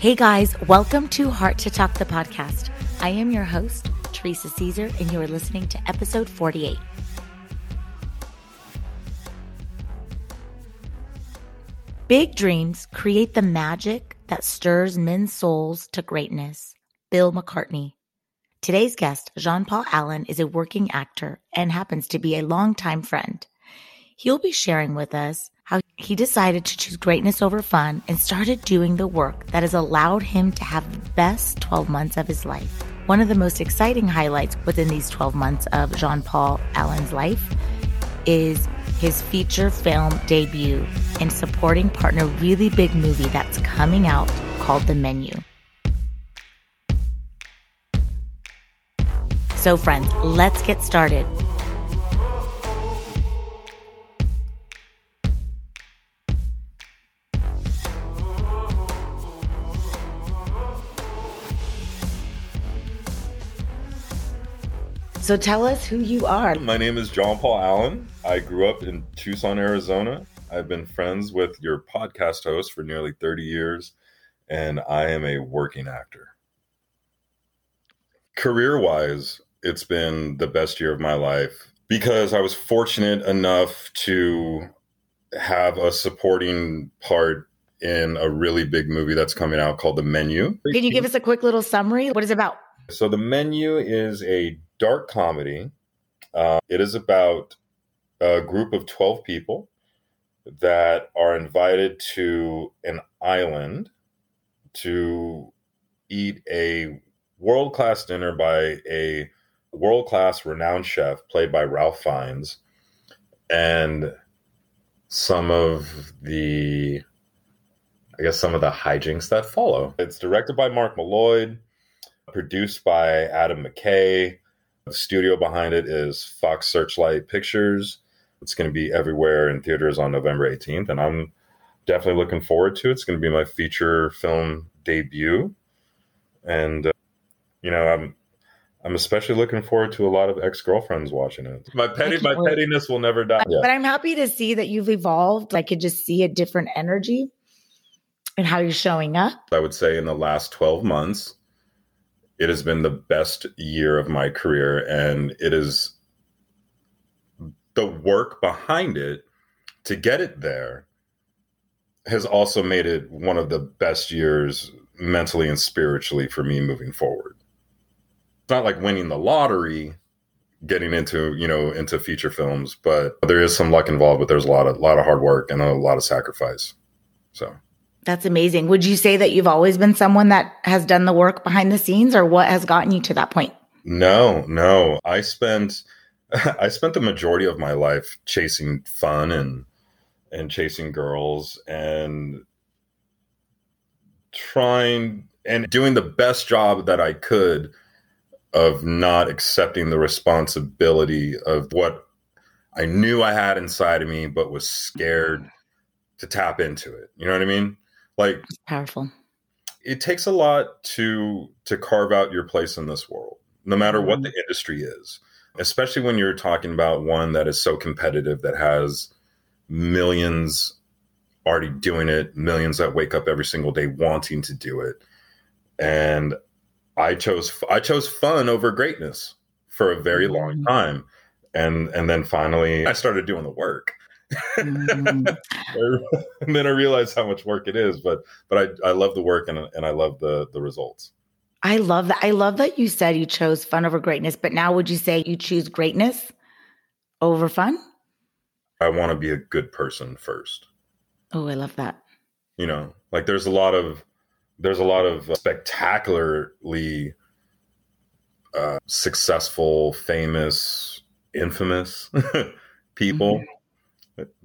Hey guys, welcome to Heart to Talk, the podcast. I am your host, Teresa Caesar, and you are listening to episode 48. Big dreams create the magic that stirs men's souls to greatness. Bill McCartney. Today's guest, Jon Paul Allyn, is a working actor and happens to be a longtime friend. He'll be sharing with us how he decided to choose greatness over fun and started doing the work that has allowed him to have the best 12 months of his life. One of the most exciting highlights within these 12 months of Jon Paul Allyn's life is his feature film debut and supporting partner really big movie that's coming out called The Menu. So, friends, let's get started. So tell us who you are. My name is Jon Paul Allyn. I grew up in Tucson, Arizona. I've been friends with your podcast host for nearly 30 years, and I am a working actor. Career wise, it's been the best year of my life because I was fortunate enough to have a supporting part in a really big movie that's coming out called The Menu. Can you give us a quick little summary? What is it about? So, The Menu is a dark comedy. Uh, it is about a group of 12 people that are invited to an island to eat a world class dinner by a world class renowned chef played by Ralph Fiennes. And some of the, I guess, some of the hijinks that follow. It's directed by Mark Mylod, produced by Adam McKay, the studio behind it is Fox Searchlight Pictures. It's going to be everywhere in theaters on November 18th, and I'm definitely looking forward to it. It's going to be my feature film debut, and uh, you know, I'm I'm especially looking forward to a lot of ex girlfriends watching it. My petty, my wait. pettiness will never die. But I'm happy to see that you've evolved. I could just see a different energy and how you're showing up. I would say in the last 12 months, it has been the best year of my career and it is the work behind it to get it there has also made it one of the best years mentally and spiritually for me moving forward. It's not like winning the lottery, getting into, you know, into feature films, but there is some luck involved, but there's a lot of lot of hard work and a lot of sacrifice. So that's amazing. Would you say that you've always been someone that has done the work behind the scenes or what has gotten you to that point? No, no. I spent I spent the majority of my life chasing fun and and chasing girls and trying and doing the best job that I could of not accepting the responsibility of what I knew I had inside of me, but was scared to tap into it. You know what I mean? Like it's powerful. It takes a lot to to carve out your place in this world, no matter what the mm-hmm. industry is. Especially when you're talking about one that is so competitive that has millions already doing it, millions that wake up every single day wanting to do it. And I chose I chose fun over greatness for a very long mm-hmm. time. And and then finally I started doing the work mm. and then I realized how much work it is. But but I, I love the work and and I love the the results. I love that. I love that you said you chose fun over greatness. But now, would you say you choose greatness over fun? I want to be a good person first. Oh, I love that. You know, like there's a lot of there's a lot of spectacularly uh, successful, famous, infamous people. Mm-hmm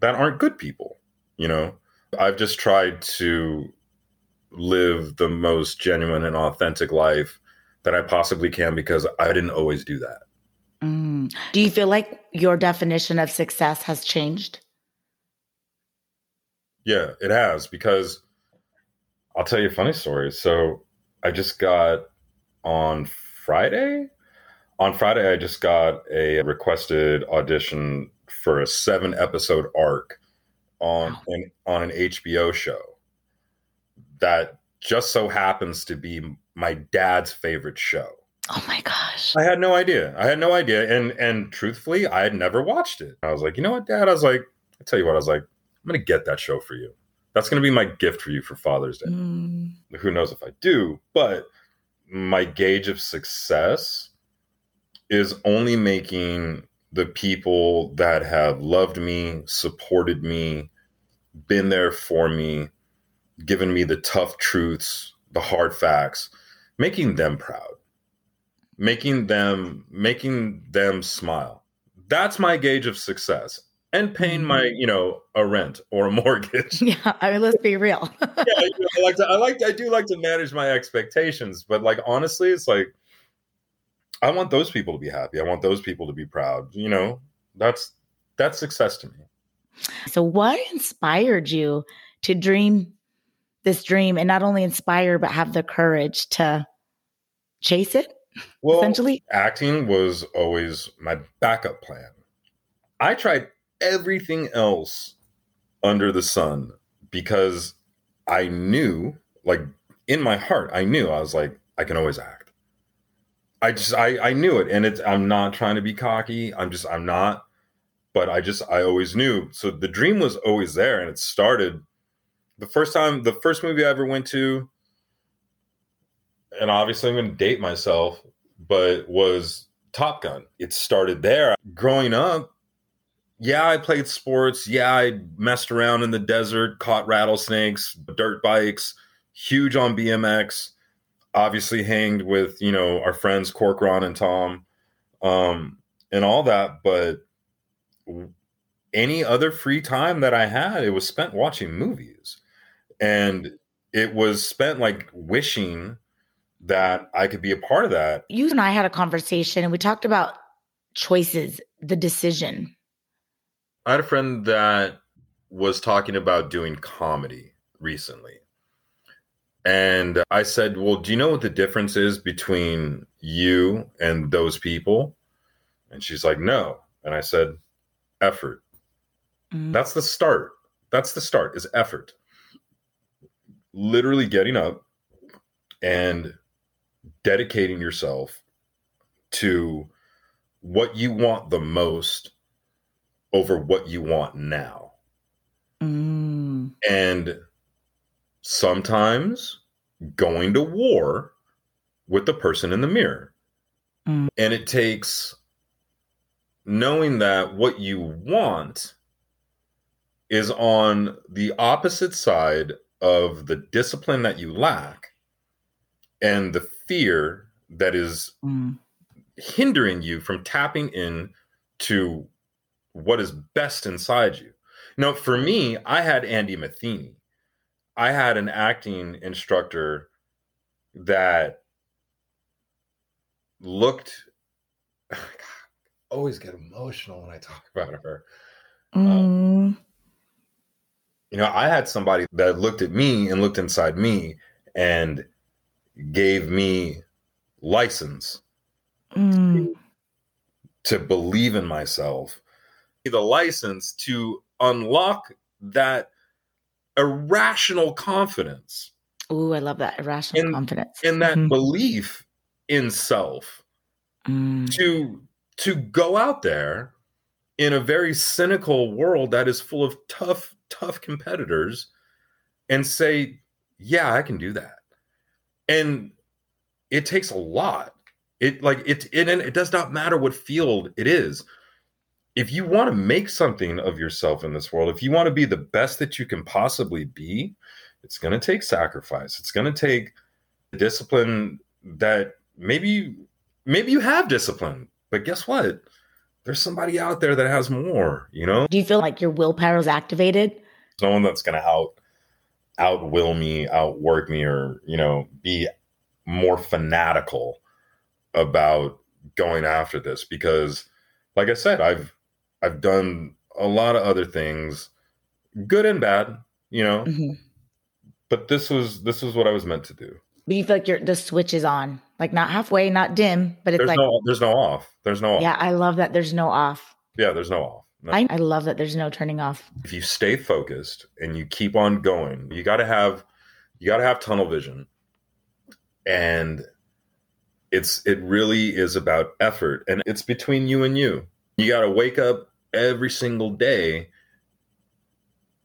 that aren't good people. You know, I've just tried to live the most genuine and authentic life that I possibly can because I didn't always do that. Mm. Do you feel like your definition of success has changed? Yeah, it has because I'll tell you a funny story. So I just got on Friday. On Friday, I just got a requested audition for a seven episode arc on an, on an HBO show that just so happens to be my dad's favorite show. Oh my gosh. I had no idea. I had no idea. And and truthfully, I had never watched it. I was like, you know what, Dad? I was like, I tell you what, I was like, I'm gonna get that show for you. That's gonna be my gift for you for Father's Day. Mm. Who knows if I do, but my gauge of success is only making the people that have loved me, supported me, been there for me, given me the tough truths, the hard facts, making them proud, making them making them smile. That's my gauge of success. And paying my, mm-hmm. you know, a rent or a mortgage. Yeah, I mean, let's be real. yeah, you know, I like to, I like, I do like to manage my expectations, but like honestly, it's like I want those people to be happy. I want those people to be proud. You know, that's that's success to me. So, what inspired you to dream this dream and not only inspire, but have the courage to chase it? Well, essentially, acting was always my backup plan. I tried everything else under the sun because I knew, like in my heart, I knew I was like, I can always act. I just, I, I knew it, and it's. I'm not trying to be cocky. I'm just, I'm not but I just I always knew. So the dream was always there, and it started the first time, the first movie I ever went to, and obviously I'm going to date myself, but was Top Gun. It started there. Growing up, yeah, I played sports. Yeah, I messed around in the desert, caught rattlesnakes, dirt bikes, huge on BMX. Obviously, hanged with you know our friends Cork, Ron, and Tom, um, and all that. But any other free time that I had, it was spent watching movies. And it was spent like wishing that I could be a part of that. You and I had a conversation and we talked about choices, the decision. I had a friend that was talking about doing comedy recently. And I said, Well, do you know what the difference is between you and those people? And she's like, No. And I said, effort. Mm-hmm. That's the start. That's the start is effort. Literally getting up and dedicating yourself to what you want the most over what you want now. Mm. And sometimes going to war with the person in the mirror. Mm. And it takes knowing that what you want is on the opposite side of the discipline that you lack and the fear that is mm. hindering you from tapping in to what is best inside you. Now, for me, I had Andy Matheny. I had an acting instructor that looked always get emotional when I talk about her. Mm. Um, you know, I had somebody that looked at me and looked inside me and gave me license mm. to believe in myself, the license to unlock that irrational confidence. Ooh, I love that irrational and, confidence. And that mm-hmm. belief in self mm. to to go out there in a very cynical world that is full of tough, tough competitors and say, yeah, I can do that. And it takes a lot. It like it, it it does not matter what field it is. If you want to make something of yourself in this world, if you want to be the best that you can possibly be, it's going to take sacrifice. It's going to take the discipline that maybe maybe you have discipline but guess what? There's somebody out there that has more, you know? Do you feel like your willpower is activated? No one that's gonna out outwill me, outwork me, or, you know, be more fanatical about going after this because like I said, I've I've done a lot of other things, good and bad, you know. Mm-hmm. But this was this was what I was meant to do. But you feel like your the switch is on, like not halfway, not dim, but it's there's like no, there's no off. There's no off. Yeah, I love that. There's no off. Yeah, there's no off. No. I, I love that. There's no turning off. If you stay focused and you keep on going, you got to have you got to have tunnel vision. And it's it really is about effort and it's between you and you. You got to wake up every single day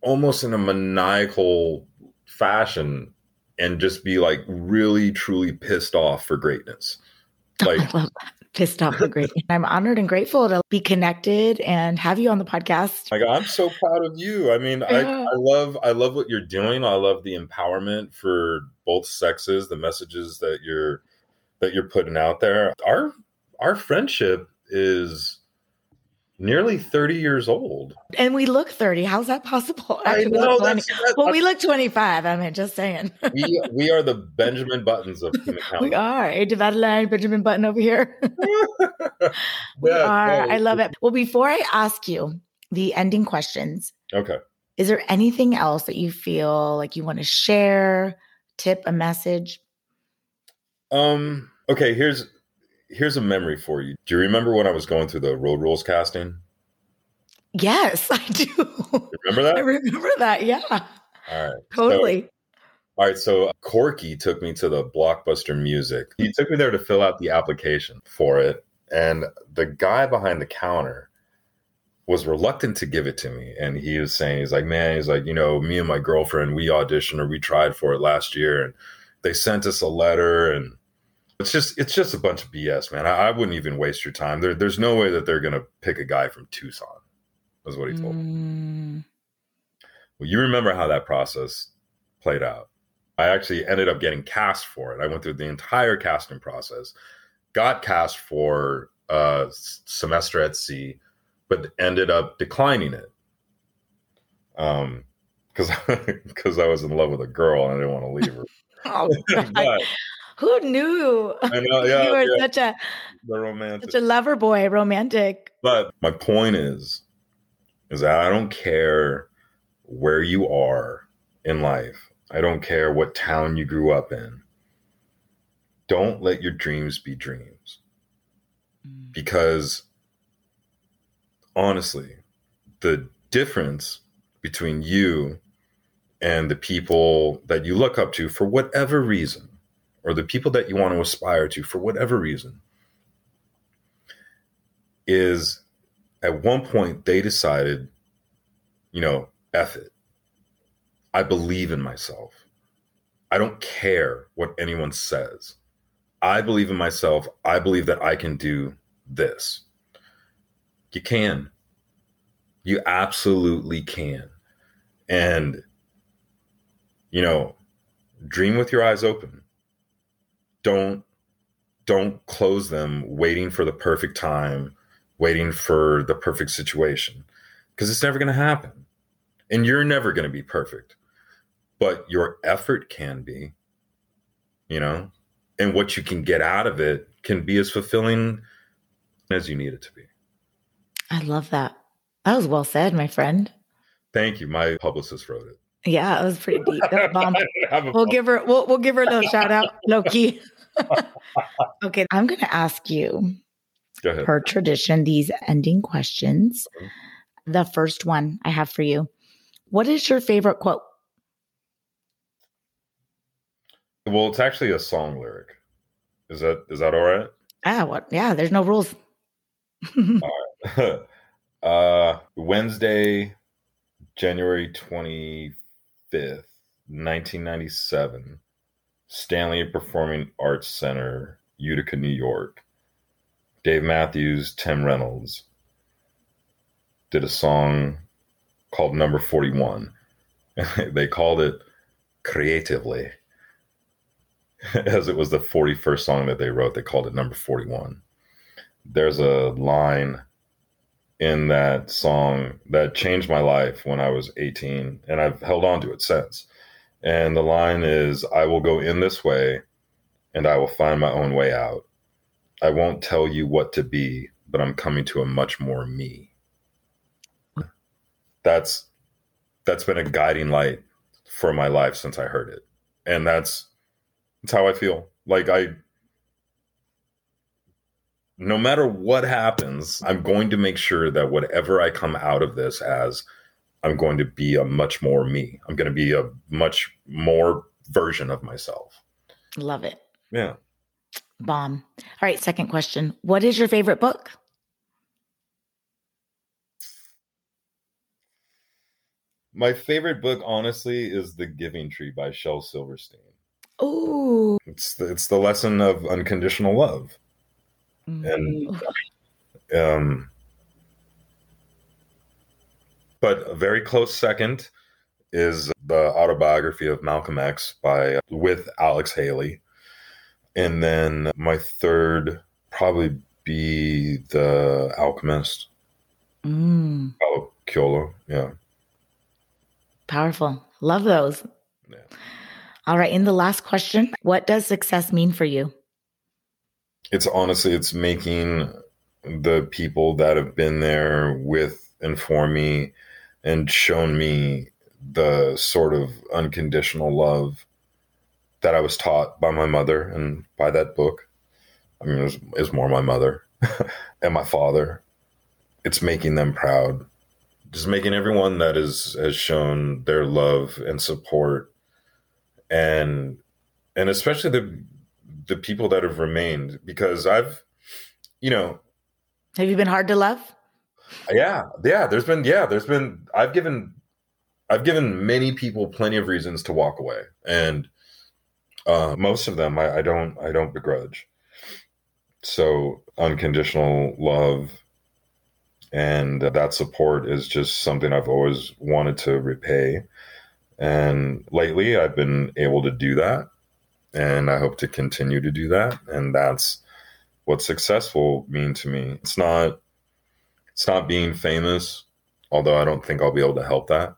almost in a maniacal fashion and just be like really truly pissed off for greatness. Oh, like I love that. Pissed off for great. I'm honored and grateful to be connected and have you on the podcast. Like I'm so proud of you. I mean, yeah. I, I love I love what you're doing. I love the empowerment for both sexes, the messages that you're that you're putting out there. Our our friendship is nearly 30 years old. And we look 30. How's that possible? Actually, know, look 20. well, we look 25. I mean, just saying. we, we are the Benjamin Buttons of human We are. A divided line, Benjamin Button over here. we yeah, are. No, I love it. Well, before I ask you the ending questions. Okay. Is there anything else that you feel like you want to share, tip, a message? Um, okay, here's here's a memory for you. Do you remember when I was going through the road rules casting? Yes, I do. remember that? I remember that. Yeah. All right. Totally. So, all right. So Corky took me to the Blockbuster Music. He took me there to fill out the application for it. And the guy behind the counter was reluctant to give it to me. And he was saying, he's like, man, he's like, you know, me and my girlfriend, we auditioned or we tried for it last year. And they sent us a letter and it's just it's just a bunch of BS, man. I, I wouldn't even waste your time. There, there's no way that they're gonna pick a guy from Tucson. Is what he told mm. me. Well, you remember how that process played out. I actually ended up getting cast for it. I went through the entire casting process, got cast for a semester at sea, but ended up declining it. Um, because because I was in love with a girl and I didn't want to leave her. oh, but, who knew? I know, yeah, you were yeah. such a the romantic, such a lover boy, romantic. But my point is, is that I don't care where you are in life. I don't care what town you grew up in. Don't let your dreams be dreams. Mm. Because honestly, the difference between you and the people that you look up to for whatever reason or the people that you want to aspire to for whatever reason is at one point they decided, you know, F it. I believe in myself. I don't care what anyone says. I believe in myself. I believe that I can do this. You can. You absolutely can. And, you know, dream with your eyes open don't don't close them waiting for the perfect time, waiting for the perfect situation because it's never going to happen. And you're never going to be perfect. But your effort can be, you know, and what you can get out of it can be as fulfilling as you need it to be. I love that. That was well said, my friend. Thank you. My publicist wrote it. Yeah, it was pretty deep. bomb. we'll give her we'll, we'll give her a little shout out, Loki. okay, I'm going to ask you, per tradition, these ending questions. Mm-hmm. The first one I have for you What is your favorite quote? Well, it's actually a song lyric. Is that is that all right? Ah, what? Yeah, there's no rules. uh, Wednesday, January twenty fifth, nineteen ninety seven. Stanley Performing Arts Center, Utica, New York. Dave Matthews, Tim Reynolds did a song called Number 41. they called it Creatively. As it was the 41st song that they wrote, they called it Number 41. There's a line in that song that changed my life when I was 18, and I've held on to it since. And the line is I will go in this way and I will find my own way out. I won't tell you what to be, but I'm coming to a much more me. That's that's been a guiding light for my life since I heard it. And that's that's how I feel. Like I no matter what happens, I'm going to make sure that whatever I come out of this as I'm going to be a much more me. I'm going to be a much more version of myself. Love it. Yeah. Bomb. All right, second question. What is your favorite book? My favorite book, honestly, is The Giving Tree by Shel Silverstein. Oh, It's the, it's the lesson of unconditional love, and um, but a very close second is the autobiography of Malcolm X by with Alex Haley, and then my third probably be The Alchemist, Mm, Paulo Coelho. Yeah. powerful. Love those. Yeah. All right. In the last question, what does success mean for you? it's honestly it's making the people that have been there with for me and shown me the sort of unconditional love that I was taught by my mother and by that book. I mean, it was, it more my mother and my father. It's making them proud. Just making everyone that is has shown their love and support and and especially the the people that have remained because I've you know Have you been hard to love? Yeah yeah there's been yeah there's been I've given I've given many people plenty of reasons to walk away and uh, most of them I, I don't I don't begrudge so unconditional love and that support is just something I've always wanted to repay and lately I've been able to do that and I hope to continue to do that. And that's what successful mean to me. It's not it's not being famous, although I don't think I'll be able to help that.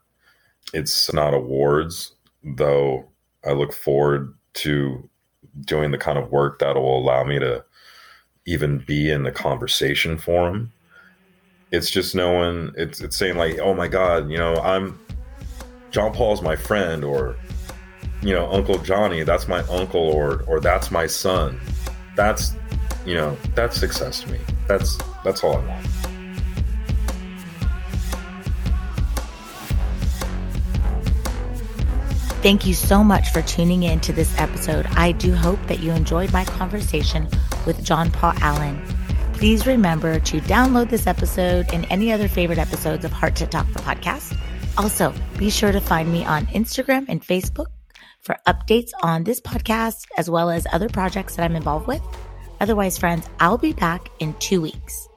It's not awards, though I look forward to doing the kind of work that will allow me to even be in the conversation forum. It's just knowing it's it's saying like, oh my God, you know, I'm Jon Paul's my friend or you know, Uncle Johnny, that's my uncle or or that's my son. That's you know, that's success to me. That's that's all I want. Thank you so much for tuning in to this episode. I do hope that you enjoyed my conversation with Jon Paul Allyn. Please remember to download this episode and any other favorite episodes of Heart to Talk the podcast. Also, be sure to find me on Instagram and Facebook for updates on this podcast as well as other projects that I'm involved with. Otherwise, friends, I'll be back in two weeks.